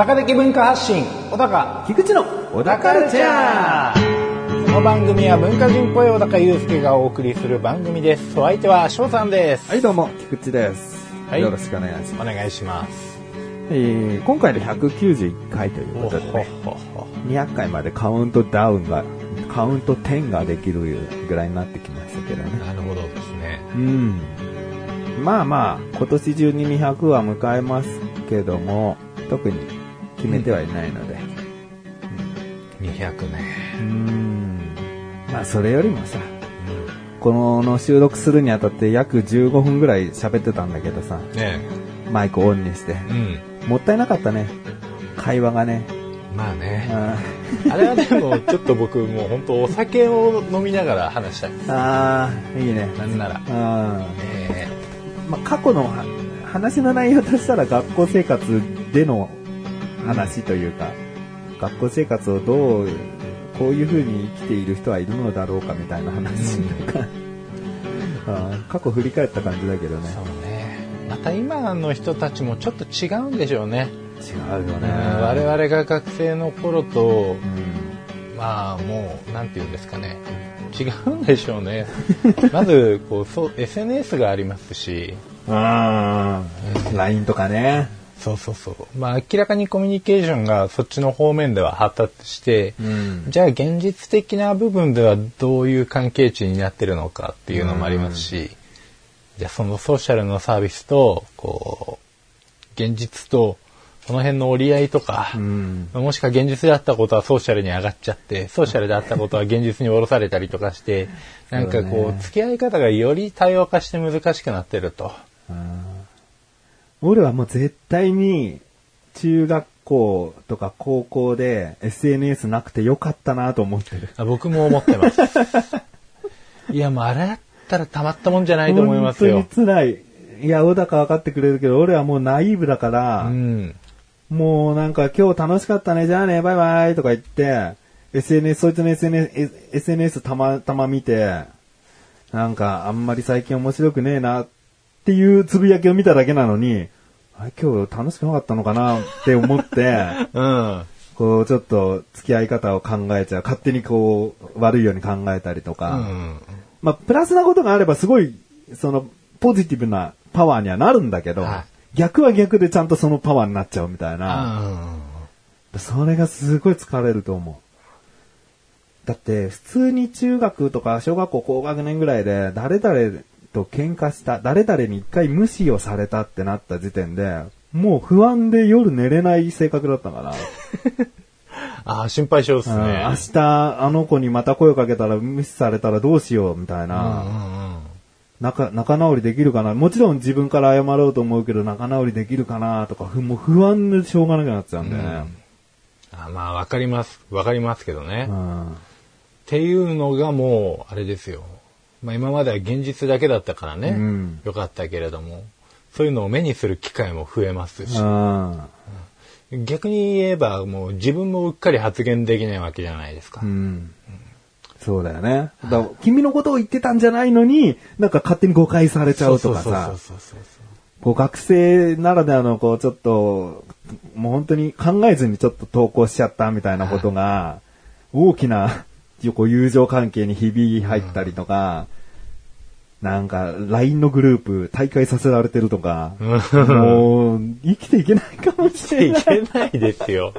高的文化発信小高菊池の小田カルチャー。この番組は文化人っぽい小高祐介がお送りする番組です。お相手は翔さんです。はいどうも菊池です、はい。よろしくお願いします、お願いします。えー今回で191回というほことで、ね、ほほ200回までカウントダウンがカウント10ができるぐらいになってきましたけどね。なるほどですね。うん。まあまあ今年中に200は迎えますけども特に決めてはいないので。200ねうん。まあそれよりもさこの収録するにあたって約15分ぐらい喋ってたんだけどさねマイクオンにして。うん。もったいなかったね。会話がね。まあね。あ あれはでもちょっと僕もう本当お酒を飲みながら話したい。ー あーいいね。なんなら。あえー、まあ、過去のは話の内容としたら学校生活での話というか、学校生活をどうこういう風に生きている人はいるのだろうかみたいな話とか、過去振り返った感じだけどね。そうね。また今の人たちもちょっと違うんでしょうね。違うよね。うん我々が学生の頃とうん。まあもうなんて言うんですかね。違うんでしょうね。まずこうそう SNS がありますし。LINE とかねそうそうそう。まあ明らかにコミュニケーションがそっちの方面では発達して、ん。じゃあ現実的な部分ではどういう関係値になってるのかっていうのもありますし、じゃあそのソーシャルのサービスとこう現実とその辺の折り合いとか、うん。もしくは現実であったことはソーシャルに上がっちゃって、ソーシャルであったことは現実に下ろされたりとかして、なんかこう、ね。付き合い方がより多様化して難しくなってると。俺はもう絶対に中学校とか高校で SNS なくてよかったなと思ってる。あ僕も思ってます。いや、もうあれだったらたまったもんじゃないと思いますよ本。当に辛い。いや、小高分かってくれるけど、俺はもうナイーブだから、うん。もうなんか今日楽しかったね、じゃあね、バイバイとか言って、SNS、そいつの SNS、え SNS たまたま見て、なんかあんまり最近面白くねえなっていうつぶやきを見ただけなのに、あれ今日楽しくなかったのかな？って思って、うん。こうちょっと付き合い方を考えちゃう。勝手にこう悪いように考えたりとうか。ん。まあプラスなことがあればすごい、そのポジティブなパワーにはなるんだけど、は逆は逆でちゃんとそのパワーになっちゃうみたいな。うん。それがすごい疲れると思う。だって、普通に中学とか小学校高学年ぐらいで、誰々と喧嘩した、誰々に一回無視をされたってなった時点で、もう不安で夜寝れない性格だったから、ああ、心配性ですうんね。明日あの子にまた声をかけたら無視されたらどうしようみたいな、うんうん仲仲直りできるかなもちろん自分から謝ろうと思うけど仲直りできるかなとか、ふもう不安でしょうがなくなっちゃうんだよね。あまあ、わかります。わかりますけどね。っうんていうのがもう、あれですよ。まあ今までは現実だけだったからね。うんよかったけれども。そういうのを目にする機会も増えますし。うん逆に言えばもう自分もうっかり発言できないわけじゃないですか。うん。そうだよね。だ君のことを言ってたんじゃないのに、なんか勝手に誤解されちゃうとかさこう学生ならではのこうちょっと、もう本当に考えずにちょっと投稿しちゃったみたいなことが、大きなこう友情関係にひび入ったりとか、なんか LINE のグループ大会させられてるとか、もう生きていけないかもしれいない。けないですよ。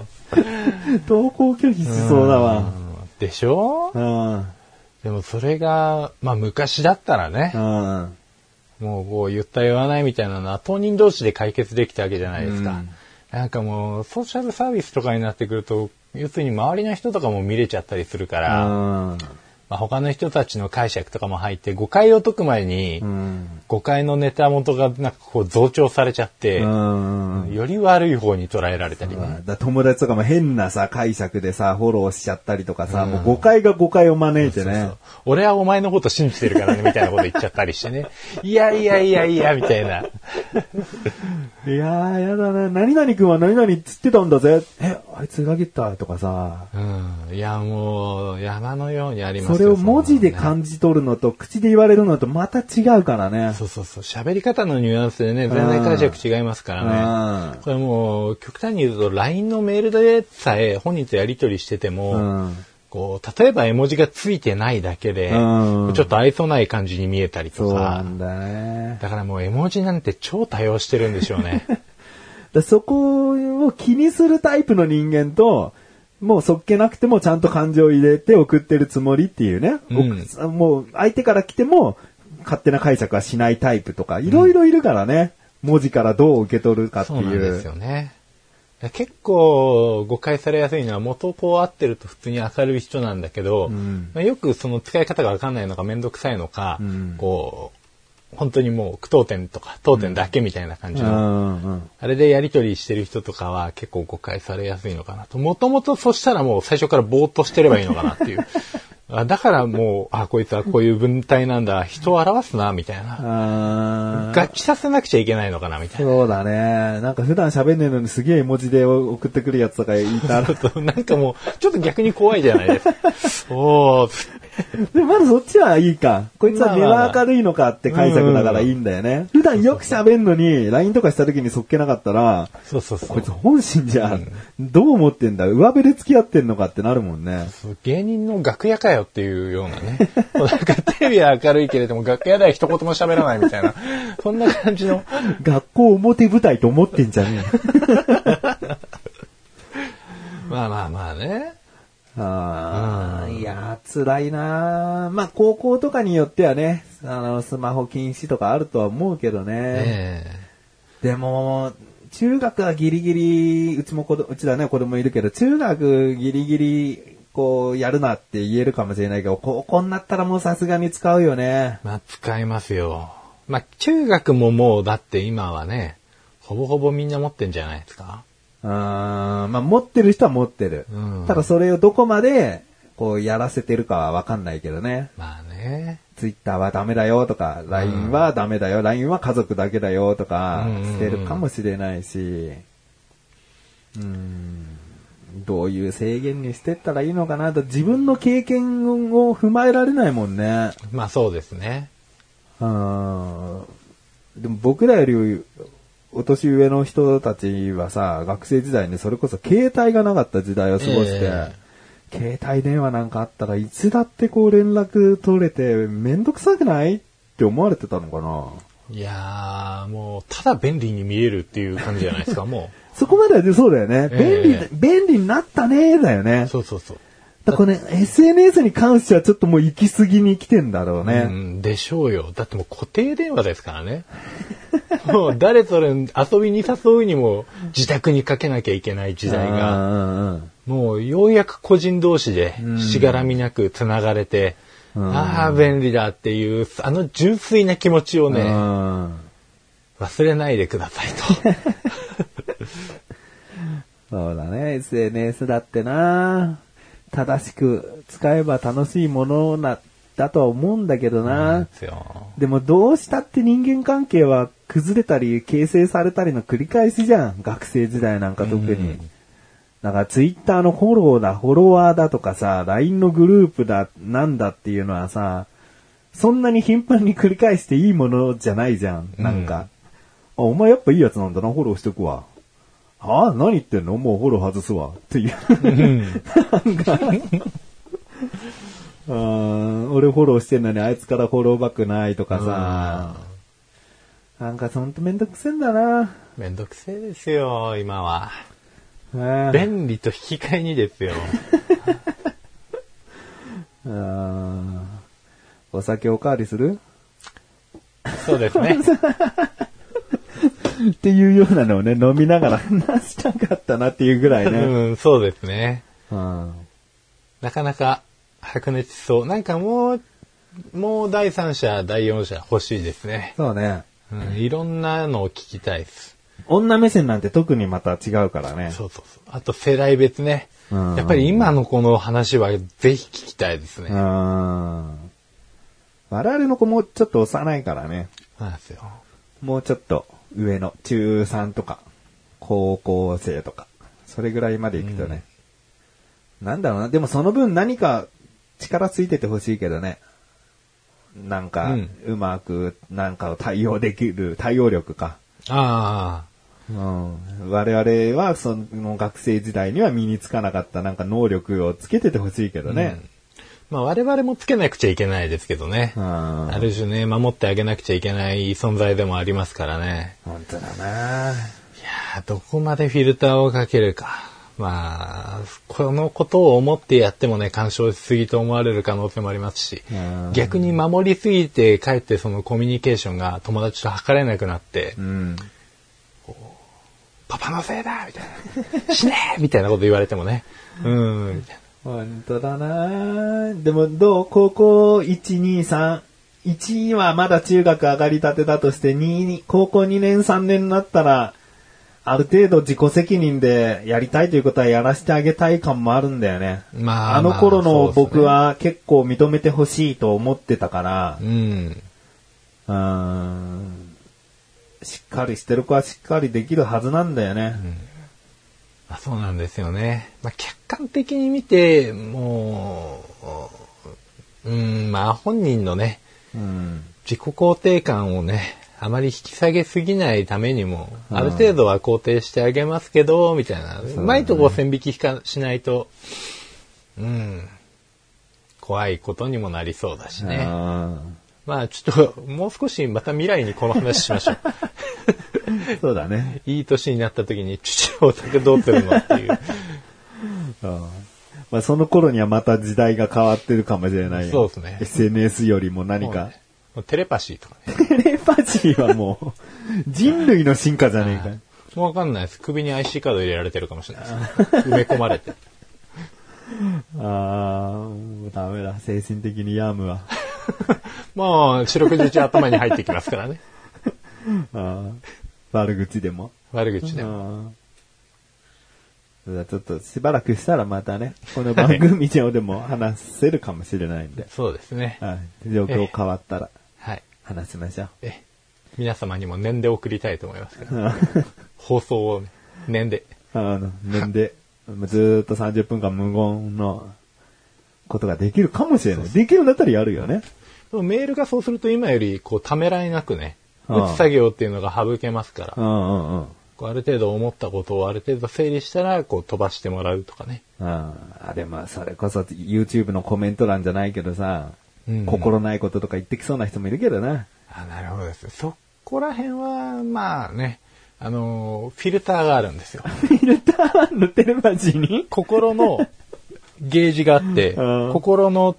投稿拒否しそうだわ。でしょ？うん。でもそれが、まあ昔だったらねう、ん。もうこう言った言わないみたいなのは当人同士で解決できたわけじゃないですか。なんかもうソーシャルサービスとかになってくると、要するに周りの人とかも見れちゃったりするから、うん。まあ、他の人たちの解釈とかも入って誤解を解く前に、うん。誤解のネタ元がなんかこう増長されちゃって、うん。より悪い方に捉えられたり友達とかも変なさ、解釈でさ、フォローしちゃったりとかさ、もう誤解が誤解を招いてね。俺はお前のこと信じてるからね、みたいなこと言っちゃったりしてね。いやいやいやいや、みたいな。いやー、やだな。何々くんは何々っつってたんだぜ。え、あいつ裏切ったとかさ。うん。いや、もう、山のようにありますよそれを文字で感じ取るのと、口で言われるのとまた違うからね。そうそうそう。喋り方のニュアンスでね、全然解釈違いますからね。これもう、極端に言うと、LINE のメールでさえ本人とやり取りしてても、うん。こう、例えば絵文字がついてないだけで、うんちょっと愛想ない感じに見えたりとか、んだね。だからもう絵文字なんて超多用してるんでしょうね。だそこを気にするタイプの人間と、もうそっけなくてもちゃんと感情を入れて送ってるつもりっていうね。うんおもう相手から来ても勝手な解釈はしないタイプとか、いろいろいるからね。文字からどう受け取るかってそうなんいう。ですよね。結構誤解されやすいのは元こう合ってると普通に明るい人なんだけど、んまあ、よくその使い方がわかんないのかめんどくさいのか、うんこう、本当にもう句読点とか当点だけみたいな感じうの、んうん。あれでやり取りしてる人とかは結構誤解されやすいのかなと。もともとそしたらもう最初からぼーっとしてればいいのかなっていう。あだからもう、あ、こいつはこういう文体なんだ、人を表すな、みたいな。あー合致させなくちゃいけないのかな、みたいな。そうだね。なんか普段喋んねえのにすげえ絵文字で送ってくるやつとかいたら。なんかもう、ちょっと逆に怖いじゃないですか。おー、でもまだそっちはいいか。こいつは根まあまあまあは明るいのかって解釈だからいいんだよね。普段よく喋んのに、LINE とかした時にそっけなかったら、そうそうそう。こいつ本心じゃん。どう思ってんだ？上辺で付き合ってんのかってなるもんね。そう芸人の楽屋かよっていうようなね。なんかテレビは明るいけれども楽屋では一言も喋らないみたいな。そんな感じの。学校表舞台と思ってんじゃね まあまあまあね。え。ああ、いやー、辛いなーまあ、高校とかによってはね、あの、スマホ禁止とかあるとは思うけどね。えでも、中学はギリギリ、うちも子供、うちだね、子供いるけど、中学ギリギリ、こう、やるなって言えるかもしれないけど、高校になったらもうさすがに使うよね。まあ使いますよ。まあ中学ももうだって今はね、ほぼほぼみんな持ってんじゃないですか。うーん、まあ持ってる人は持ってる。うんただそれをどこまで、こう、やらせてるかはわかんないけどね。まあね。ツイッターはダメだよとか、LINE はダメだよ、LINE は家族だけだよとかしてるかもしれないし、うん、どういう制限にしてったらいいのかなと、自分の経験を踏まえられないもんね。まあそうですね。うん。でも僕らより、お年上の人たちはさ、学生時代にそれこそ携帯がなかった時代を過ごして、え携帯電話なんかあったらいつだってこう連絡取れてめんどくさくない？って思われてたのかな？いやー、もう、ただ便利に見えるっていう感じじゃないですか、も そこまではでそうだよね。ええ便利だ、便利になったねだよねう。。そうそうそう。だからこれ、ね、SNS に関してはちょっともう行き過ぎに来てんだろううね。ん、でしょうよ。だってもう固定電話ですからね。もう誰それ遊びに誘うにも自宅にかけなきゃいけない時代が、が。もうようやく個人同士でしがらみなく繋がれて、うんああ、便利だっていう、あの純粋な気持ちをね、うん忘れないでくださいと。そうだね、SNS だってな正しく使えば楽しいものな、だとは思うんだけどな、でもどうしたって人間関係は崩れたり形成されたりの繰り返しじゃん。学生時代なんか特に。うんだからツイッターのフォローだ、フォロワーだとかさ、LINE のグループだ、なんだっていうのはさ、そんなに頻繁に繰り返していいものじゃないじゃん。なんか。あ、お前やっぱいいやつなんだな、フォローしとくわ。はあ何言ってんの？もうフォロー外すわ。っていう。うん俺フォローしてんのにあいつからフォローバックないとかさ。なんかほんとめんどくせえんだな。めんどくせえですよ、今は。ね便利と引き換えにですよ。うんお酒おかわりする？そうですね。っていうようなのをね、飲みながら 話したかったなっていうぐらいね。うん、そうですね。うんなかなか白熱しそう。なんかもう、もう第三者、第四者欲しいですね。そうね。うん、いろんなのを聞きたいです。女目線なんて特にまた違うからね。そうそうそう。あと世代別ね。うんやっぱり今のこの話はぜひ聞きたいですね。うん。我々の子もちょっと幼いからね。そうなんですよ。もうちょっと上の、中3とか、高校生とか、それぐらいまで行くとね。なんだろうな、でもその分何か力ついててほしいけどね。なんか、うんうまく、なんかを対応できる、対応力か。あうん、我々はその学生時代には身につかなかったなんか能力をつけててほしいけどね。あ。まあ我々もつけなくちゃいけないですけどね。うんある種ね、守ってあげなくちゃいけない存在でもありますからね。本当だないやーどこまでフィルターをかけるか。まあ、このことを思ってやってもね、干渉しすぎと思われる可能性もありますしうん、逆に守りすぎて、かえってそのコミュニケーションが友達と図れなくなってう、ん。パパのせいだみたいな。死ねみたいなこと言われてもね。うん、みたいな。本当だなでもどう？高校1、2、3。1はまだ中学上がりたてだとして、2に、高校2年3年になったら、ある程度自己責任でやりたいということはやらせてあげたい感もあるんだよね。まああの頃まあの僕は結構認めてほしいと思ってたから、うん。うーんしっかりしてる子はしっかりできるはずなんだよね。まあ、そうなんですよね。まあ、客観的に見て、もう、うん、まあ本人のね、うん。自己肯定感をね、あまり引き下げすぎないためにも、うんある程度は肯定してあげますけど、みたいな、うまいとこ線引きかしないと、うん、怖いことにもなりそうだしね。あまあちょっと、もう少しまた未来にこの話しましょう。ー そうだね。いい年になった時に、父お酒どうするのっていう。うんまあ、その頃にはまた時代が変わってるかもしれないよ。そうですね SNS よりも何か。もうテレパシーとかね。テレパシーはもう、人類の進化じゃねえか。もうわかんないです。首に IC カード入れられてるかもしれないです。埋め込まれて。ああ、もうダメだ。精神的に病むわ。もう、四六時中頭に入ってきますからね。あー悪口でも。悪口でも。ちょっとしばらくしたらまたね、この番組上でも話せるかもしれないんで、そうですね。はい、状況変わったらはい。話しましょう。え、皆様にも念で送りたいと思いますから。放送をね、念で。あの、年で、ずーっと30分間無言のことができるかもしれない。できるんだったらやるよね。でもメールがそうすると今より、こう、ためらいなくね、ああ打つ作業っていうのが省けますからう、んうんうん。こうある程度思ったことをある程度整理したら、こう、飛ばしてもらうとかね。ああ、でもそれこそ YouTube のコメント欄じゃないけどさ、うん心ないこととか言ってきそうな人もいるけどな。あなるほどです。そこら辺は、まあね、あのーフィルターがあるんですよ。フィルターのテレパシーに？心のゲージがあって、うん心の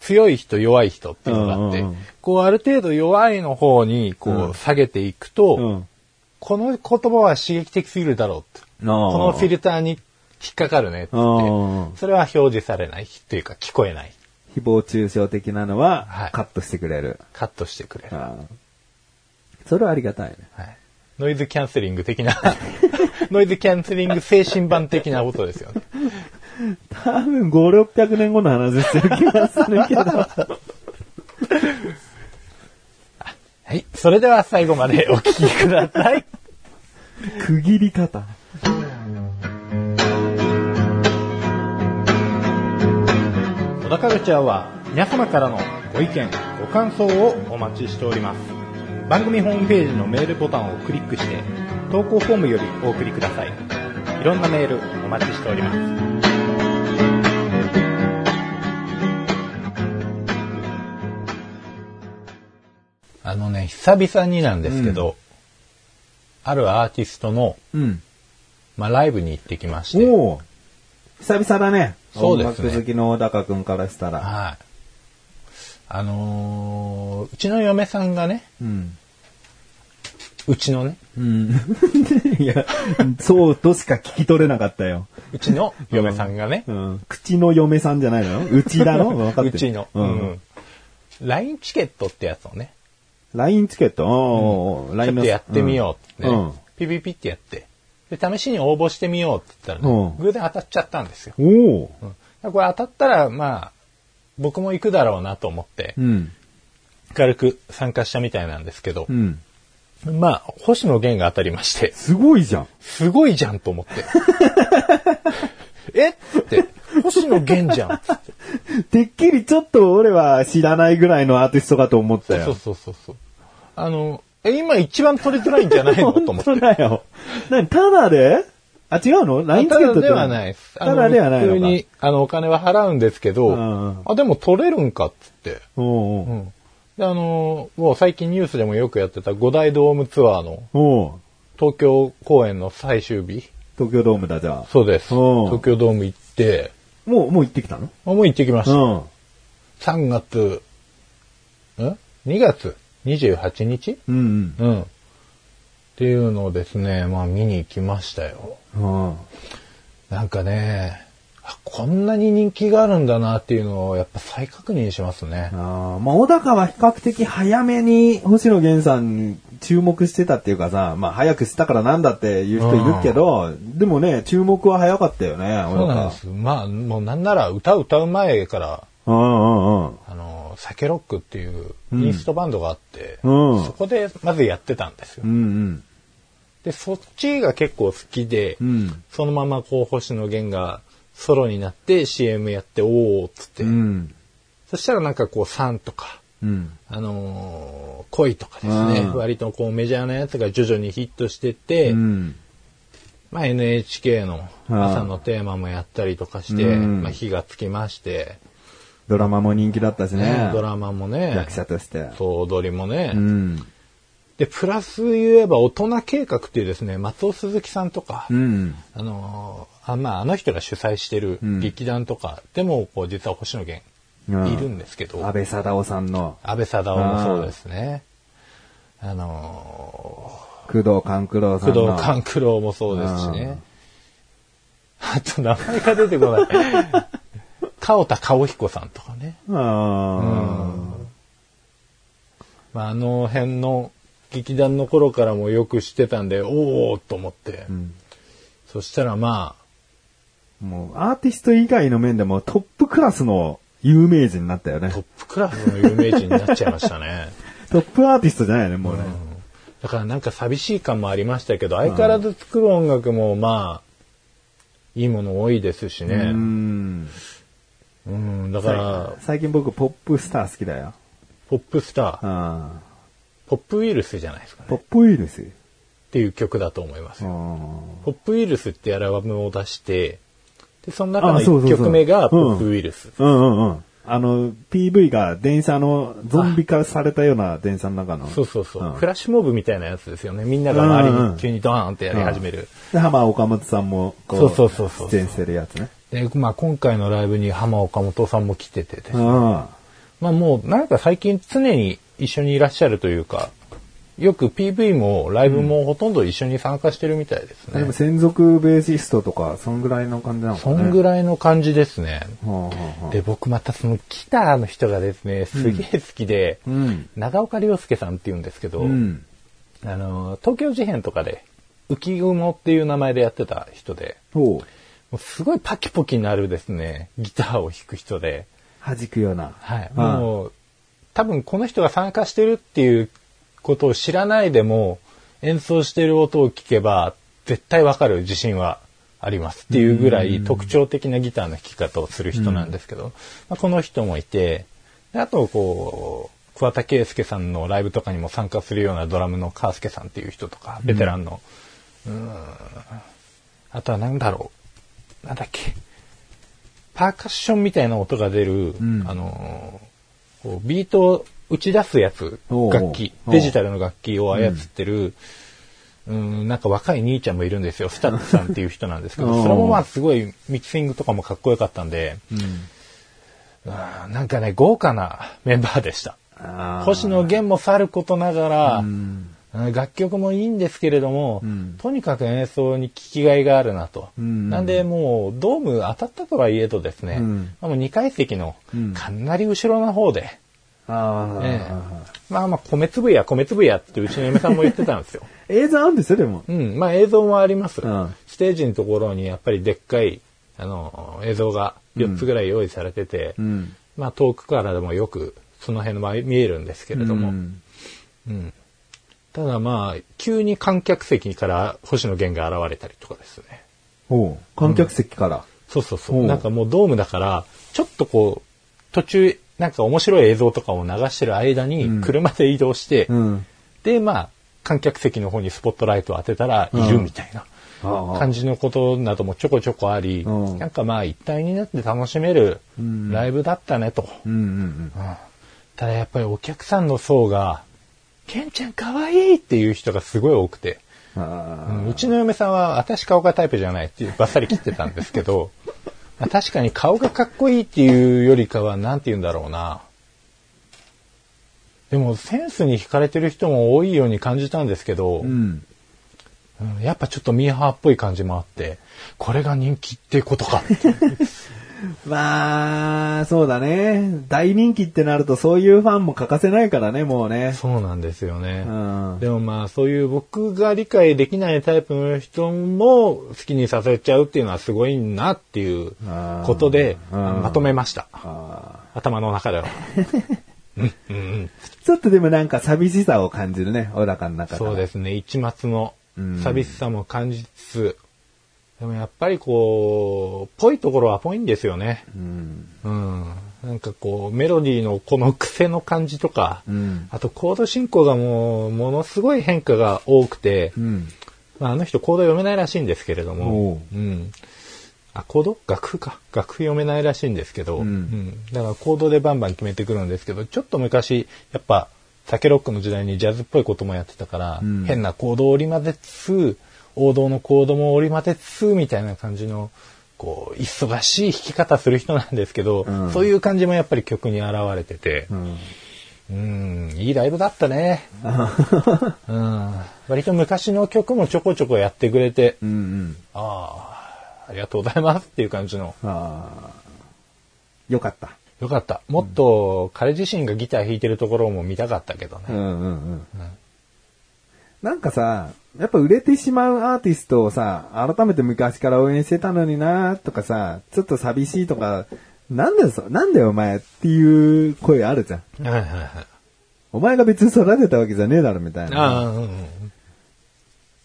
強い人、弱い人っていうのがあって、うんうんうんこうある程度弱いの方にこう下げていくと、うん。この言葉は刺激的すぎるだろうって。このフィルターに引っかかるねってって、それは表示されないというか聞こえない。誹謗中傷的なのははいカットしてくれる。カットしてくれる。それはありがたいね。はい、ノイズキャンセリング的な、ノイズキャンセリング精神版的なことですよね。多分5、600年後の話してる気がするけど。はい。それでは最後までお聞きください。区切り方。小田カルチャーは皆様からのご意見、ご感想をお待ちしております。番組ホームページのメールボタンをクリックして、投稿フォームよりお送りください。いろんなメールお待ちしております。あのね、久々になんですけど、あるアーティストの、うん。まあ、ライブに行ってきまして、おお久々だね。そうですね好きの小高くんからしたら。はい。あのーうちの嫁さんがね、うん。うちのね、うん。いや、そうとしか聞き取れなかったよ。うちの嫁さんがね、うん。口の嫁さんじゃないの？うちだの？分かってる。うちの、ううんん。LINE チケットってやつをね、LINE チケッちょっとやってみようってね、うんピピピってやって、で、試しに応募してみようって言ったらね、うん偶然当たっちゃったんですよ。うん。おおうんこれ当たったら、まあ、僕も行くだろうなと思って、うん。軽く参加したみたいなんですけど、うん。まあ、星野源が当たりまして、すごいじゃん。すごいじゃんと思って。えっつって、星野源じゃんっつって。てっきりちょっと俺は知らないぐらいのアーティストかと思ったよ。そうそうそうそう。あの、え、今一番取りづらいんじゃないの？と思って本当。だよ。何、ただで？あ、違うの ?LINE チケットってただではないです。ただではないのか。普通に、あの、お金は払うんですけど、んあ、でも取れるんかっつって。おうおううん。で、あの、もう最近ニュースでもよくやってた五大ドームツアーの東京公演の最終日。東京ドームだ、じゃあ。そうです。うん東京ドーム行って、もう、もう行ってきたの？あもう行ってきました。うん。3月、ん ?2 月？28日？うんうん。っていうのをですね、まあ見に行きましたよ。うん。うん。なんかね、あこんなに人気があるんだなっていうのをやっぱ再確認しますね。ああ、まあ、小高は比較的早めに星野源さんに注目してたっていうかさ、まあ、早くしたからなんだっていう人いるけど、でもね、注目は早かったよね。そうなんです。まあ、もうなんなら歌歌う前から、うんうんうん。あの、サケロックっていうインストバンドがあって、うんそこでまずやってたんですよう。んで、そっちが結構好きで、うん。うん。そのままこう星野源がソロになって CM やって、おーっつって、うん。そしたらなんかこうサンとか、うん。あのー恋とかですね、うん割とこうメジャーなやつが徐々にヒットしてて、うん。まあ NHK の朝のテーマもやったりとかして、うんまあ火がつきまして、ドラマも人気だったしね。ドラマもね、役者として。そう踊りもね、うん。で、プラス言えば大人計画っていうですね、松尾鈴木さんとか、うん。あのーあまあ、あの人が主催してるうん劇団とかでも、こう、実は星野源うんいるんですけど、安倍貞夫さんの安倍貞夫もそうですね。あの工藤官九郎ー、さんの。工藤官九郎もそうですしね。あと、名前が出てこない。川田顔彦さんとかね。あまあ、あの辺の劇団の頃からもよく知ってたんで、おおと思って。ーうんそしたらまもう、アーティスト以外の面でもトップクラスの有名人になったよあ、ねトッ。プクラスの有名人になっちゃいましたね。トップアーティストじゃないよね、もうね。だからなんか寂しい感もありましたけど、相変わらず作る音楽もまあ、いいもの多いですしうね。ん。うん、だから、最近僕、ポップスター好きだよ。ポップスター、あポップウイルスじゃないですかね。ポップウイルス？っていう曲だと思いますよ。あポップウイルスってアルバムを出して、で、その中の1あそうそうそう曲目がうんポップウイルス。うんうんうん。あの、PV が電車のゾンビ化されたような電車の中の。そうそうそう、うんフラッシュモブみたいなやつですよね。みんなが周りに急にドーンってやり始める。で、浜岡本さんも、こそうそうそうそう出演してるやつね。で、まあ今回のライブに浜岡本さんも来ててですねあまあもうなんか最近常に一緒にいらっしゃるというか、よく PV もライブもほとんど一緒に参加してるみたいですあ。でね。も専属ベーシストとか、そんぐらいの感じなのかそね。んぐらいの感じですね。はあはあはあで、僕またそのギターの人がですね、すげえ好きで、うん。長岡亮介さんって言うんですけど、うん。あの、東京事変とかで、浮雲っていう名前でやってた人で。もうすごいパキポキになるですね、ギターを弾く人で、弾くような。はい。うんもう、多分この人が参加してるっていうことを知らないでも、演奏してる音を聞けば、絶対わかる自信はあります。っていうぐらい特徴的なギターの弾き方をする人なんですけど、まあ、この人もいて、であと、こう、桑田佳祐さんのライブとかにも参加するようなドラムのカースケさんっていう人とか、ベテランの、うん、あとはなんだろう、なんだっけ、パーカッションみたいな音が出る、ん。あのー、こうビートを打ち出すやつ、楽器、デジタルの楽器を操ってる、うん、なんか若い兄ちゃんもいるんですよ。 STUTSさんっていう人なんですけど、う。それもまあすごいミキシングとかもかっこよかったんで、うん。うんなんかね、豪華なメンバーでした。星野源もさることながら、楽曲もいいんですけれども、うん。とにかく演奏に聞きがいがあるなと。うん。なんでもうドーム当たったとはいえどですね、うん。まあもう2階席のうん。かなり後ろの方で、ああ、ええまあまあ米粒や米粒やってうちの嫁さんも言ってたんですよ。映像あるんですよ、でも。うん、まあ映像もあります。うんステージのところにやっぱりでっかい、あの、映像が4つぐらい用意されてて、うん。まあ遠くからでもよくその辺の見えるんですけれども、うんうんただまあ、急に観客席から星野源が現れたりとかですね。観客席から。そうそうそうう。んなんかもうドームだから、ちょっとこう、途中、なんか面白い映像とかを流してる間に、車で移動して、うん。で、まあ、観客席の方にスポットライトを当てたら、いるみたいな感じのことなどもちょこちょこあり、うん。なんかまあ、一体になって楽しめるライブだったねと。ただやっぱりお客さんの層が、ケンちゃん可愛いっていう人がすごい多くて、うん。うちの嫁さんは私顔がタイプじゃないっていうバッサリ切ってたんですけど、まあ確かに顔がかっこいいっていうよりかは、なんて言うんだろうな。でもセンスに惹かれてる人も多いように感じたんですけど、あ。うん。うんやっぱちょっとミーハーっぽい感じもあって、これが人気ってことか。まあ、そうだね。大人気ってなるとそういうファンも欠かせないからね、もうね。そうなんですよね。うん。でもまあそういう僕が理解できないタイプの人も好きにさせちゃうっていうのはすごいなっていうことでうんまとめました。あ頭の中では。ちょっとでもなんか寂しさを感じるね、小高の中で。そうですね。一末のうん寂しさも感じつつ、でもやっぱりこう、ぽいところはぽいんですよね。うん。うん。なんかこう、メロディーのこの癖の感じとか、うん。あとコード進行がもう、ものすごい変化が多くて、うん。まあ、あの人コード読めないらしいんですけれどおもう、うん。あ、コード楽譜か。楽譜読めないらしいんですけど、うんうんだからコードでバンバン決めてくるんですけど、ちょっと昔、やっぱ、酒ロックの時代にジャズっぽいこともやってたから、うん変なコードを織り交ぜつつ、王道のコードも織り交ぜつつ、みたいな感じの、こう、忙しい弾き方する人なんですけど、うんそういう感じもやっぱり曲に現れててう、ん。うん、いいライブだったね。うん、割と昔の曲もちょこちょこやってくれて、うんうん。ああ、ありがとうございますっていう感じの。よかった。よかった。もっと彼自身がギター弾いてるところも見たかったけどね。うんうんうん。なんかさ、やっぱ売れてしまうアーティストをさ、改めて昔から応援してたのになとかさ、ちょっと寂しいとか、なんだよ、そなんだよお前っていう声あるじゃん。はいはいはい。お前が別に育てたわけじゃねえだろみたいな。ああ、うんうん。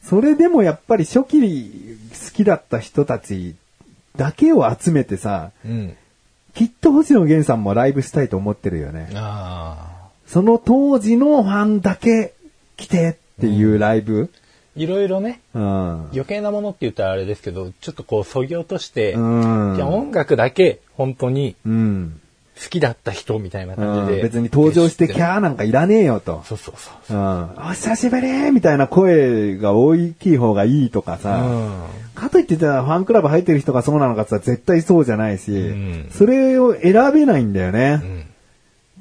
それでもやっぱり初期好きだった人たちだけを集めてさ、うん。きっと星野源さんもライブしたいと思ってるよね。ああ。その当時のファンだけ来てっていうライブ？いろいろね、うん。余計なものって言ったらあれですけど、ちょっとこう、そぎ落として、うん。じゃあ音楽だけ本当にうん。好きだった人みたいなうん感じで。別に登場してキャーなんかいらねえよと。そうそうそう。うん。お久しぶりみたいな声が大きい方がいいとかさ。うん。かといってじゃあファンクラブ入ってる人がそうなのかって言ったら絶対そうじゃないし、んそれを選べないんだよね。うん。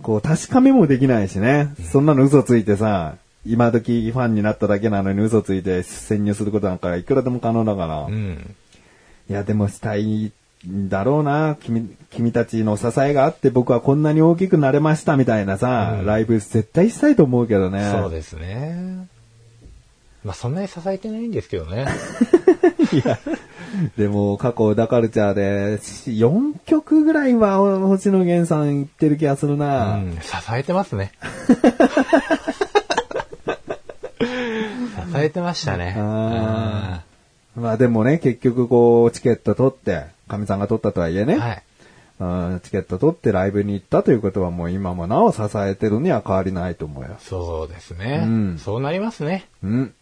こう確かめもできないしね。そんなの嘘ついてさ、今時ファンになっただけなのに嘘ついて潜入することなんかいくらでも可能だから。うん。いや、でもしたいんだろうな。君、君たちの支えがあって僕はこんなに大きくなれましたみたいなさ、うんライブ絶対したいと思うけどね。そうですね。まあそんなに支えてないんですけどね。いや、でも過去ダカルチャーで4曲ぐらいは星野源さん言ってる気がするうな。ん、支えてますね。支えてましたね。あまあでもね、結局こう、チケット取って、神さんが取ったとはいえね、はい。うんチケット取ってライブに行ったということはもう今もなお支えてるには変わりないと思うよ。そうですね。うんそうなりますね。うん。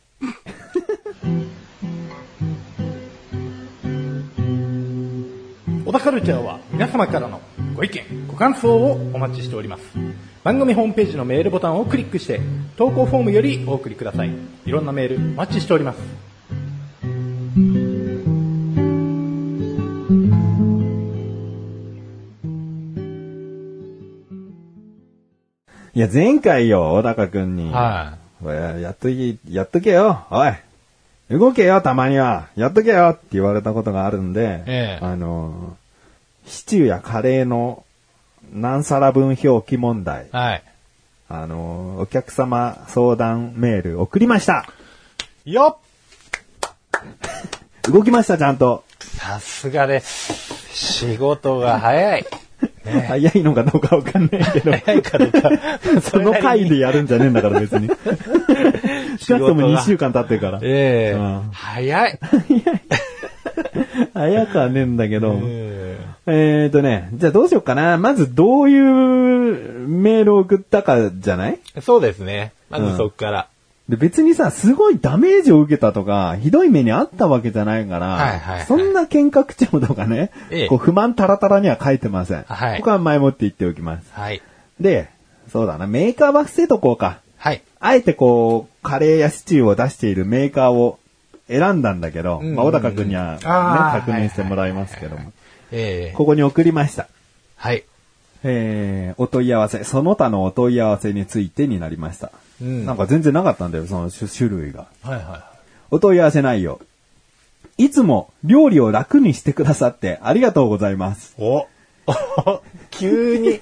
小田カルチャーは皆様からのご意見、ご感想をお待ちしております。番組ホームページのメールボタンをクリックして、投稿フォームよりお送りください。いろんなメールお待ちしております。いや、前回よ、小高くんに。はおいやっとき、やっとけよ、おい。動けよ、たまには。やっとけよって言われたことがあるんで、ええあの、シチューやカレーの何皿分表記問題い。、はい。あの、お客様相談メール送りました。よっ 動きました、ちゃんと。さすがです。仕事が早い。早いのかどうかわかんないけど。早いかどうか。その回でやるんじゃねえんだから別に。少なくとも2週間経ってるから。ええうん早い。早くはねえんだけど。ええーとね、じゃあどうしようかな。まずどういうメールを送ったかじゃない？えそうですね。まずそこから。で別にさ、すごいダメージを受けたとか、ひどい目にあったわけじゃないから、はいはいはいそんな喧嘩口調とかね、ええこう不満タラタラには書いてません。はいここは前もって言っておきます。はい。で、そうだな、メーカーは伏せとこうか。はい。あえてこう、カレーやシチューを出しているメーカーを選んだんだけど、うんうんうんまあ、小高くんにはね、確認してもらいますけども。ええここに送りました。はい。えー、お問い合わせ、その他のお問い合わせについてになりました。うんなんか全然なかったんだよ、その種種類が。はいはお問い合わせ内容。いつも料理を楽にしてくださってありがとうございます。い。お 急に、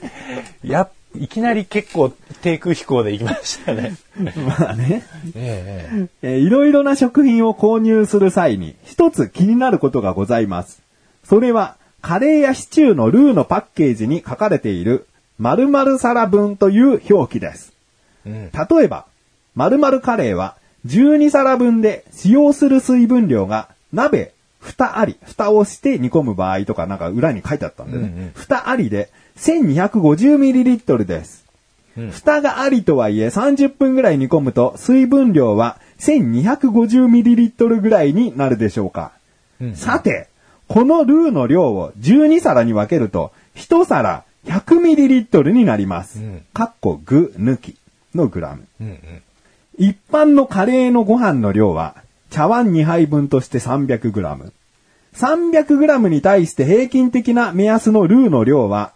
や、いきなり結構低空飛行で行きましたね。まあね。えええーいろいろな食品を購入する際に一つ気になることがございます。それはカレーやシチューのルーのパッケージに書かれている〇〇皿分という表記です。うん。例えば、〇〇カレーは12皿分で使用する水分量が鍋蓋あり、蓋をして煮込む場合とかなんか裏に書いてあったんでね。うんうん蓋ありで 1250ml です。うん蓋がありとはいえ30分ぐらい煮込むと水分量は 1250ml ぐらいになるでしょうか。うんさて、このルーの量を12皿に分けると、1皿 100ml になります。うんかっこ具抜きのグラム。うんうん。一般のカレーのご飯の量は、茶碗2杯分として 300g。300g に対して平均的な目安のルーの量は、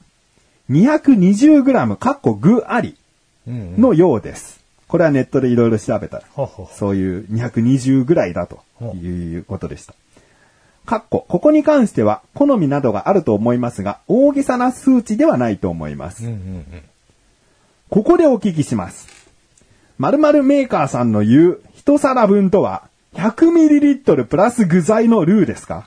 220g、かっこ具ありうんうん。のようです。これはネットでいろいろ調べたそういう220ぐらいだということでした。かっこ、ここに関しては好みなどがあると思いますが、大げさな数値ではないと思います。うんうんうん。ここでお聞きします。〇〇メーカーさんの言う一皿分とは 100ml プラス具材のルーですか？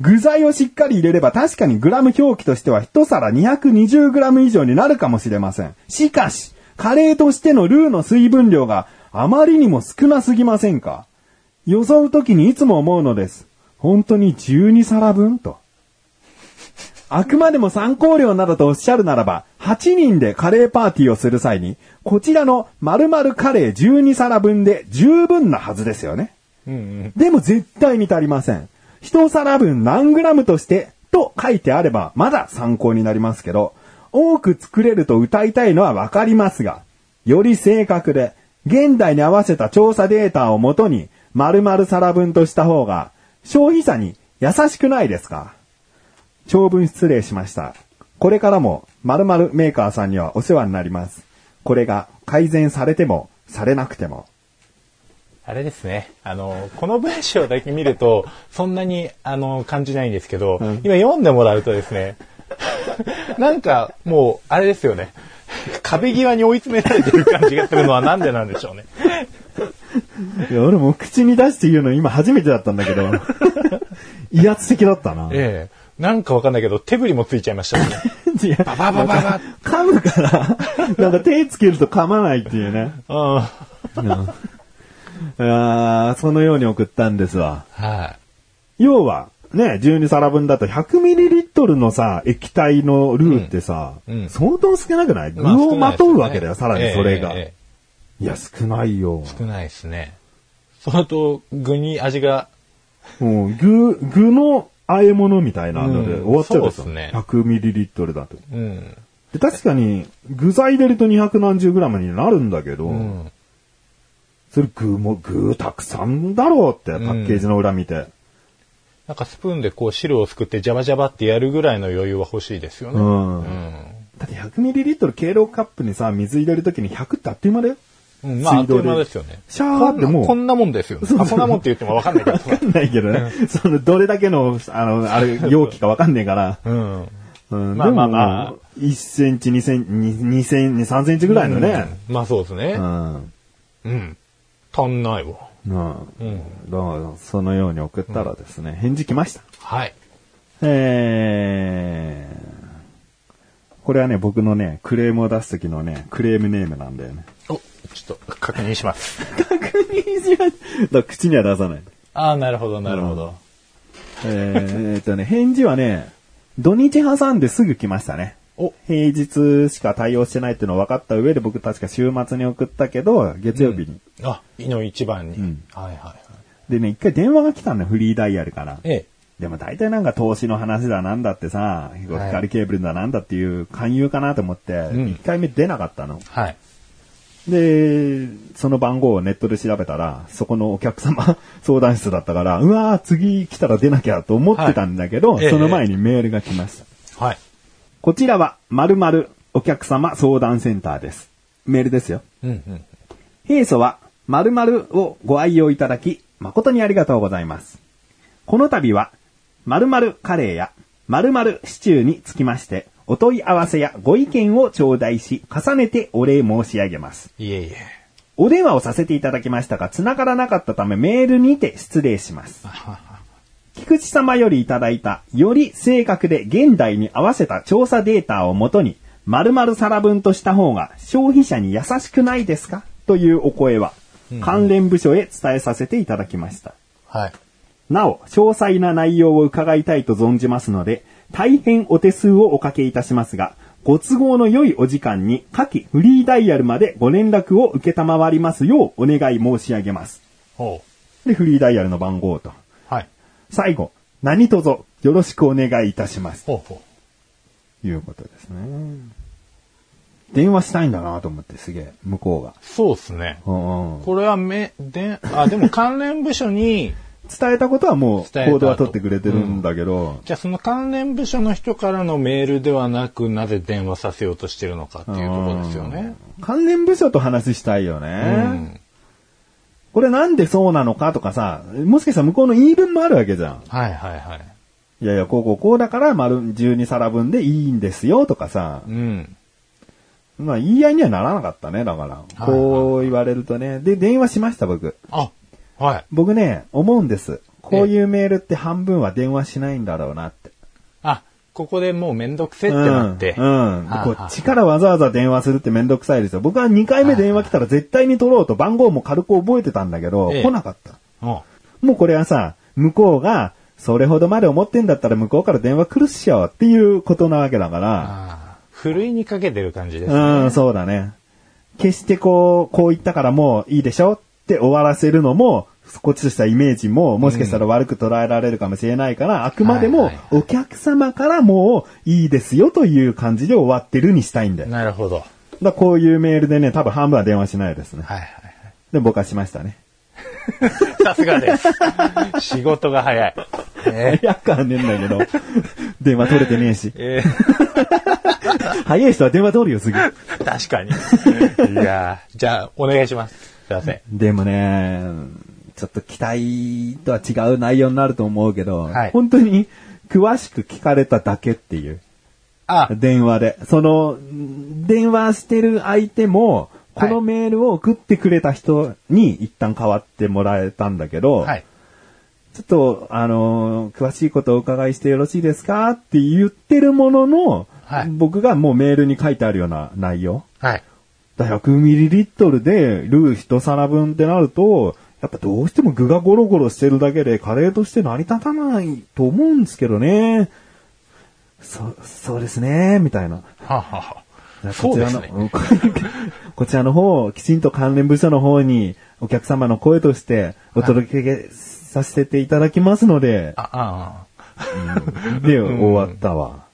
具材をしっかり入れれば確かにグラム表記としては一皿 220g 以上になるかもしれません。しかし、カレーとしてのルーの水分量があまりにも少なすぎませんか？予想ときにいつも思うのです。本当に12皿分と。あくまでも参考量などとおっしゃるならば、8人でカレーパーティーをする際に、こちらの〇〇カレー12皿分で十分なはずですよね。うんうん。でも絶対に足りません。一皿分何グラムとして、と書いてあれば、まだ参考になりますけど、多く作れると歌いたいのはわかりますが、より正確で、現代に合わせた調査データをもとに、〇〇皿分とした方が、消費者に優しくないですか？長文失礼しました。これからも〇〇メーカーさんにはお世話になります。これが改善されても、されなくても。あれですね。あの、この文章だけ見ると、そんなに、あの、感じないんですけど、うん今読んでもらうとですね、なんか、もう、あれですよね。壁際に追い詰められてる感じがするのはなんでなんでしょうね。いや、俺も口に出して言うの今初めてだったんだけど、威圧的だったな。ええなんかわかんないけど、手振りもついちゃいましたね。いやバババババ噛むから、なんか手つけると噛まないっていうね。うん。あーそのように送ったんですわ。は要は、ね、12皿分だと 100ml のさ、液体のルーってさ、うんうん相当少なくない？具まあをまとうわけだよ、さらにそれが。ええええいや、少ないよ。少ないですね。相当具に味が、うん、具、具の和え物みたいなのでうん終わっちゃうですね 100ml だと。うん。で確かに、具材入れると200何十グラムになるんだけど、うん。それ具も、具たくさんだろうって、パッケージの裏見て。なんかスプーンでこう汁をすくってジャバジャバってやるぐらいの余裕は欲しいですよね。うんうん。だって 100ml 経路カップにさ、水入れるときに100ってあっという間だよ。うん、まあ、あっという間ですよね。シャーってもうこんなもんですよね。あ、こんなもんって言ってもわかんないけどさ。わかんないけどね。その、どれだけの、あの、あれ、容器かわかんねえから。うん。うん、まあまあまあでも1センチ、2センチ、2センチ、3センチぐらいのね。うんまあそうですねう。ん。うん。足んないわ。うん。うん。だから、そのように送ったらですね、返事来ました。はい。えー、これはね、僕のね、クレームを出す時のね、クレームネームなんだよね。お、ちょっと確認します。確認します。だ口には出さない。ああ、なるほど、なるほど。えーっとね、返事はね、土日挟んですぐ来ましたね。お、平日しか対応してないっていうの分かった上で僕確か週末に送ったけど、月曜日に。あ、いの一番に。うんはいはいはい。でね、一回電話が来たのよ、フリーダイヤルから。ええ。でも大体なんか投資の話だなんだってさ、光ケーブルだなんだっていう勧誘かなと思って、ん一、回目出なかったの。はい。で、その番号をネットで調べたら、そこのお客様 相談室だったから、うわー次来たら出なきゃと思ってたんだけど、はいええその前にメールが来ました。はい。こちらは、〇〇お客様相談センターです。メールですよ。うんうん。平素は、〇〇をご愛用いただき、誠にありがとうございます。この度は、〇〇カレーや〇〇シチューにつきまして、お問い合わせやご意見を頂戴し、重ねてお礼申し上げます。いえいえ。お電話をさせていただきましたが、繋がらなかったためメールにて失礼します。菊池様よりいただいた、より正確で現代に合わせた調査データをもとに、〇〇皿分とした方が消費者に優しくないですか？というお声は、関連部署へ伝えさせていただきました。はい。なお、詳細な内容を伺いたいと存じますので、大変お手数をおかけいたしますが、ご都合の良いお時間に下記フリーダイヤルまでご連絡を受けたまわりますようお願い申し上げます。ほで、フリーダイヤルの番号と。う。はい。最後、何卒よろしくお願いいたします。ほうほう。いうことですね。電話したいんだなと思ってすげえ、向こうが。そうですね。うんうんこれはめ、で、あ、でも関連部署に、伝えたことはもう、行動は取ってくれてるんだけど、じゃあその関連部署の人からのメールではなく、なぜ電話させようとしてるのかっていうところですよね。関連部署と話したいようね。ん。これなんでそうなのかとかさ、もしかしたら向こうの言い分もあるわけじゃん。はいはいはい。いやいや、こうこうこうだから丸12皿分でいいんですよとかさ、うん。まあ言い合いにはならなかったね、だから。はいこう言われるとね。で、電話しました僕。あ、はい。僕ね、思うんです。こういうメールって半分は電話しないんだろうなって。あ、ここでもうめんどくせってなって。うん。うんはあこっちからわざわざ電話するってめんどくさいですよ。僕は2回目電話来たら絶対に取ろうと番号も軽く覚えてたんだけど、ええ来なかった。うんもうこれはさ、向こうが、それほどまで思ってんだったら向こうから電話来るっしょっていうことなわけだから、ふるいにかけてる感じですうね。ん、そうだね。決してこう、こう言ったからもういいでしょって終わらせるのも、こっちとしたイメージも、もしかしたら悪く捉えられるかもしれないから、あくまでもはいはいお客様からもういいですよという感じで終わってるにしたいんだよ。だかなるほど。はいらこういうメールでね、多分半分は電話しないですね。はいはい。で、僕はしましたね。さすがです。仕事が早い。え早くはねえんだけど、電話取れてねえし。え 早い人は電話取るよ、すぐ。ー確かに。いやーじゃあ、お願いします。すいません。でもね、ちょっと期待とは違う内容になると思うけど、はい本当に 詳しく聞かれただけっていう。あ、電話で。その、電話してる相手も、このメールを送ってくれた人に一旦変わってもらえたんだけど、はい。ちょっと、あのー詳しいことをお伺いしてよろしいですかって言ってるものの、はい僕がもうメールに書いてあるような内容。はい。だ 100ml でルー一皿分ってなると、やっぱどうしても具がゴロゴロしてるだけでカレーとして成り立たないと思うんですけどね。そ、そうですね、みたいな。はあはこちらの、ねうん こちらの方、きちんと関連部署の方にお客様の声としてお届けさせていただきますので、あ、あで、終わったわ。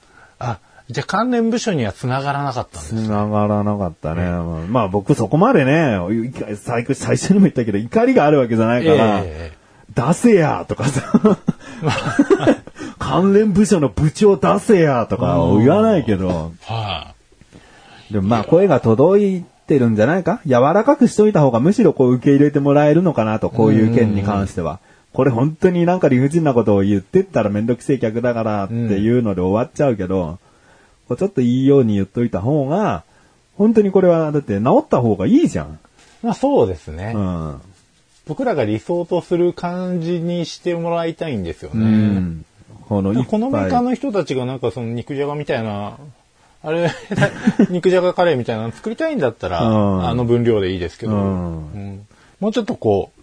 あ、あ、じゃあ関連部署には繋がらなかったんです。繋がらなかったね。まあ僕そこまでね、い最初最初にも言ったけど怒りがあるわけじゃないから、え出せやとかさ、関連部署の部長出せやとか言わないけど、えはでもまあ声が届いてるんじゃないか？柔らかくしといた方がむしろこう受け入れてもらえるのかなと、こういう件に関しては。これ本当になんか理不尽なことを言ってったらめんどくせえ客だからっていうので終わっちゃうけど、こうちょっといいように言っといた方が、本当にこれはだって治った方がいいじゃん。い。まあそうですね。うん。僕らが理想とする感じにしてもらいたいんですようね。ん。このこのメーカーの人たちがなんかその肉じゃがみたいなあれ、肉じゃがカレーみたいなの作りたいんだったら、うんあの分量でいいですけど、うんうんもうちょっとこう、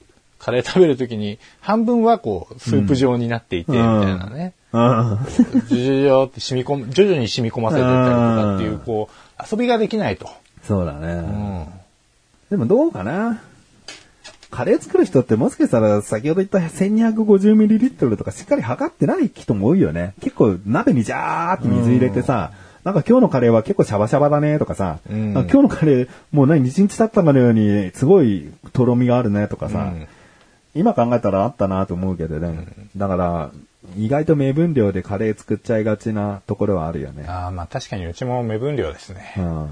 カレー食べるときに、半分はこう、スープ状になっていて、みたいなね。うん。ジュジュジュって染み込む、徐々に染み込ませていったりとかっていう、こう、遊びができないと。そうだね。うん。でもどうかな？カレー作る人ってもしかしたら先ほど言った 1250ml とかしっかり測ってない人も多いよね。結構鍋にジャーって水入れてさ、なんか今日のカレーは結構シャバシャバだねとかさ、うんか今日のカレーもう何1日経ったかのようにすごいとろみがあるねとかさ、うん今考えたらあったなと思うけどね。だから、意外と目分量でカレー作っちゃいがちなところはあるよね。ああ、まあ確かにうちも目分量ですねう。ん。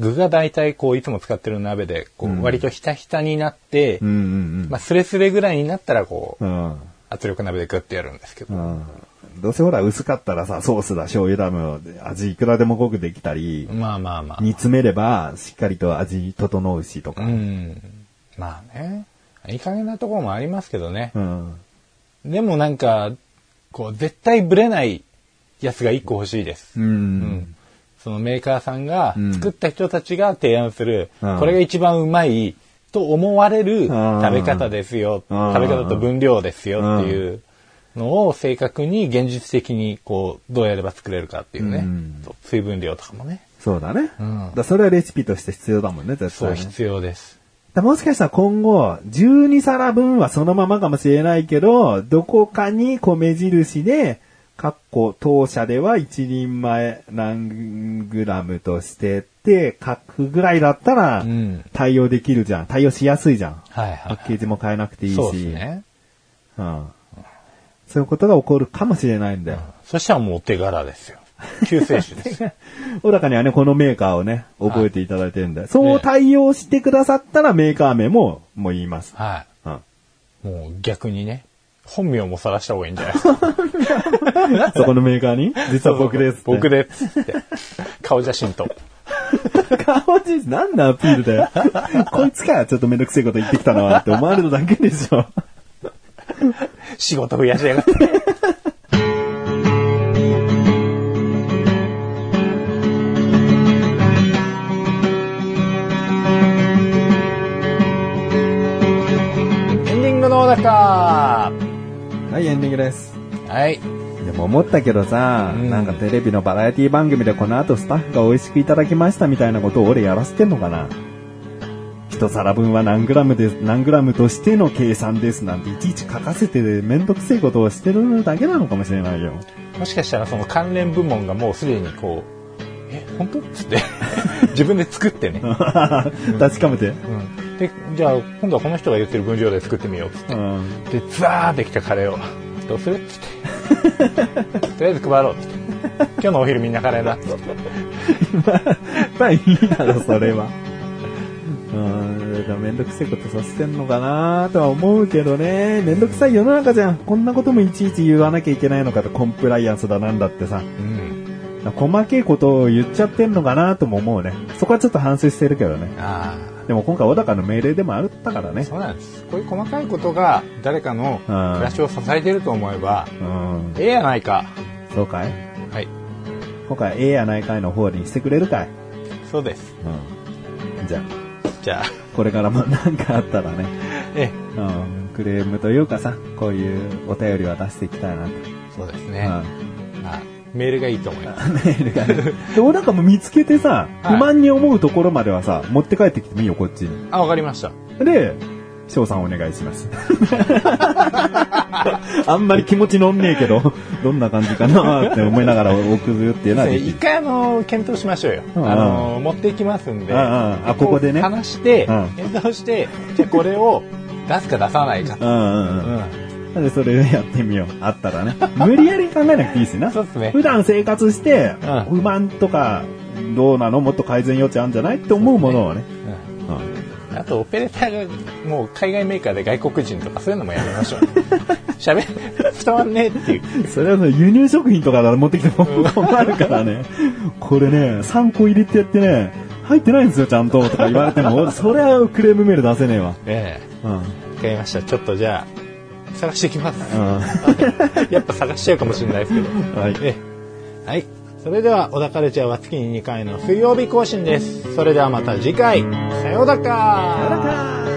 具が大体こう、いつも使ってる鍋で、こう、割とひたひたになってうん、うんまあスレスレぐらいになったらこうう、ん。うん。圧力鍋でグッてやるんですけど。うんどうせほら薄かったらさ、ソースだ、醤油だの、味いくらでも濃くできたり、まあまあまあ。煮詰めればしっかりと味整うしとか。うん。まあね。いい加減なところもありますけどね。うん。でもなんか、こう、絶対ブレないやつが一個欲しいです。うん。うんそのメーカーさんがうん作った人たちが提案する、うんこれが一番うまいと思われるん食べ方ですよ、うん食べ方と分量ですよっていうのを正確に現実的にこうどうやれば作れるかっていうね、うん水分量とかもね、そうだね。うんだそれはレシピとして必要だもんね、絶対ね。そう必要です。だもしかしたら今後、12皿分はそのままかもしれないけど、どこかに米印で、かっこ当社では一人前何グラムとしてって書くぐらいだったらうん対応できるじゃん。対応しやすいじゃん。はいはいパッケージも変えなくていいし。そうですね。うん。そういうことが起こるかもしれないんだよ。そしたらもうお手柄ですよ。救世主です。小高にはね、このメーカーをね、覚えていただいてるんで、そう対応してくださったらメーカー名も、もう言います。はうん。い。もう逆にね、本名も晒した方がいいんじゃない？ですか。そこのメーカーに？実は僕です。僕ですって。顔写真と。顔写真、なんだアピールだよ。こいつか、ちょっとめんどくせえこと言ってきたなって思われるだけでしょ。仕事増やしやがって。ンディングの中はい、エンディングです。はい。でも思ったけどさ、うんなんかテレビのバラエティ番組でこの後スタッフが美味しくいただきましたみたいなことを俺やらせてんのかな？一皿分は何グラムです、何グラムとしての計算ですなんていちいち書かせてめんどくせえことをしてるだけなのかもしれないよ。もしかしたらその関連部門がもうすでにこう、え、本当？っつって、自分で作ってね。確かめて。うん、で、じゃあ今度はこの人が言ってる分量で作ってみようっつって。うん。で、ザーってきたカレーを、どうする？っつって。とりあえず配ろうっつって。今日のお昼みんなカレーだっつって。まあいいだろ、それは。うん、めんどくせえことさせてんのかなとは思うけどね。めんどくさい世の中じゃん。こんなこともいちいち言わなきゃいけないのかと、コンプライアンスだなんだってさ。うん。細けいことを言っちゃってんのかなとも思うね。そこはちょっと反省してるけどね。あでも今回小高の命令でもあったからあ、ね。そうなんです。こういう細かいことが誰かの暮らしを支えてると思えば、うん。ええやないか。そうかい？はい。今回ええやないかいの方にしてくれるかい？そうです。うん。じゃあ、じゃあ、これからも何かあったらね。ええ、うん。クレームというかさ、こういうお便りは出していきたいなと。そうですね。うん。まあ、メールがいいと思います。メールがね。で、俺なんかも見つけてさ、はい不満に思うところまではさ、持って帰ってきてもいいよ、こっちに。あ、わかりました。で、翔さんお願いします。あんまり気持ち乗んねえけど、どんな感じかなって思いながら送るっていうのは。一回あの、検討しましょうよ。うんあの、持っていきますんで。あここでね話してうん、検討して、じゃあこれを出すか出さないかと。うんうんうん。うん。なんでそれやってみよう。あったらね。無理やり考えなくていいしな。そうですね普段生活して、うん不満とか、どうなの？もっと改善余地あるんじゃない？って思うものをね。うんうんあと、オペレーターがもう海外メーカーで外国人とかそういうのもやめましょう。喋、伝わんねえっていう。それはね輸入食品とか持ってきても困るからね。これね、3個入れてやってね、入ってないんですよ、ちゃんと。とか言われても、俺それはクレームメール出せねえわ。えうん。え、わかりました。ちょっとじゃあ、探してきます。う やっぱ探しちゃうかもしれないですけど。ん。はい。ええ。はい。それでは、小田カルチャーは月に2回の水曜日更新です。それではまた次回、さようだかさよなら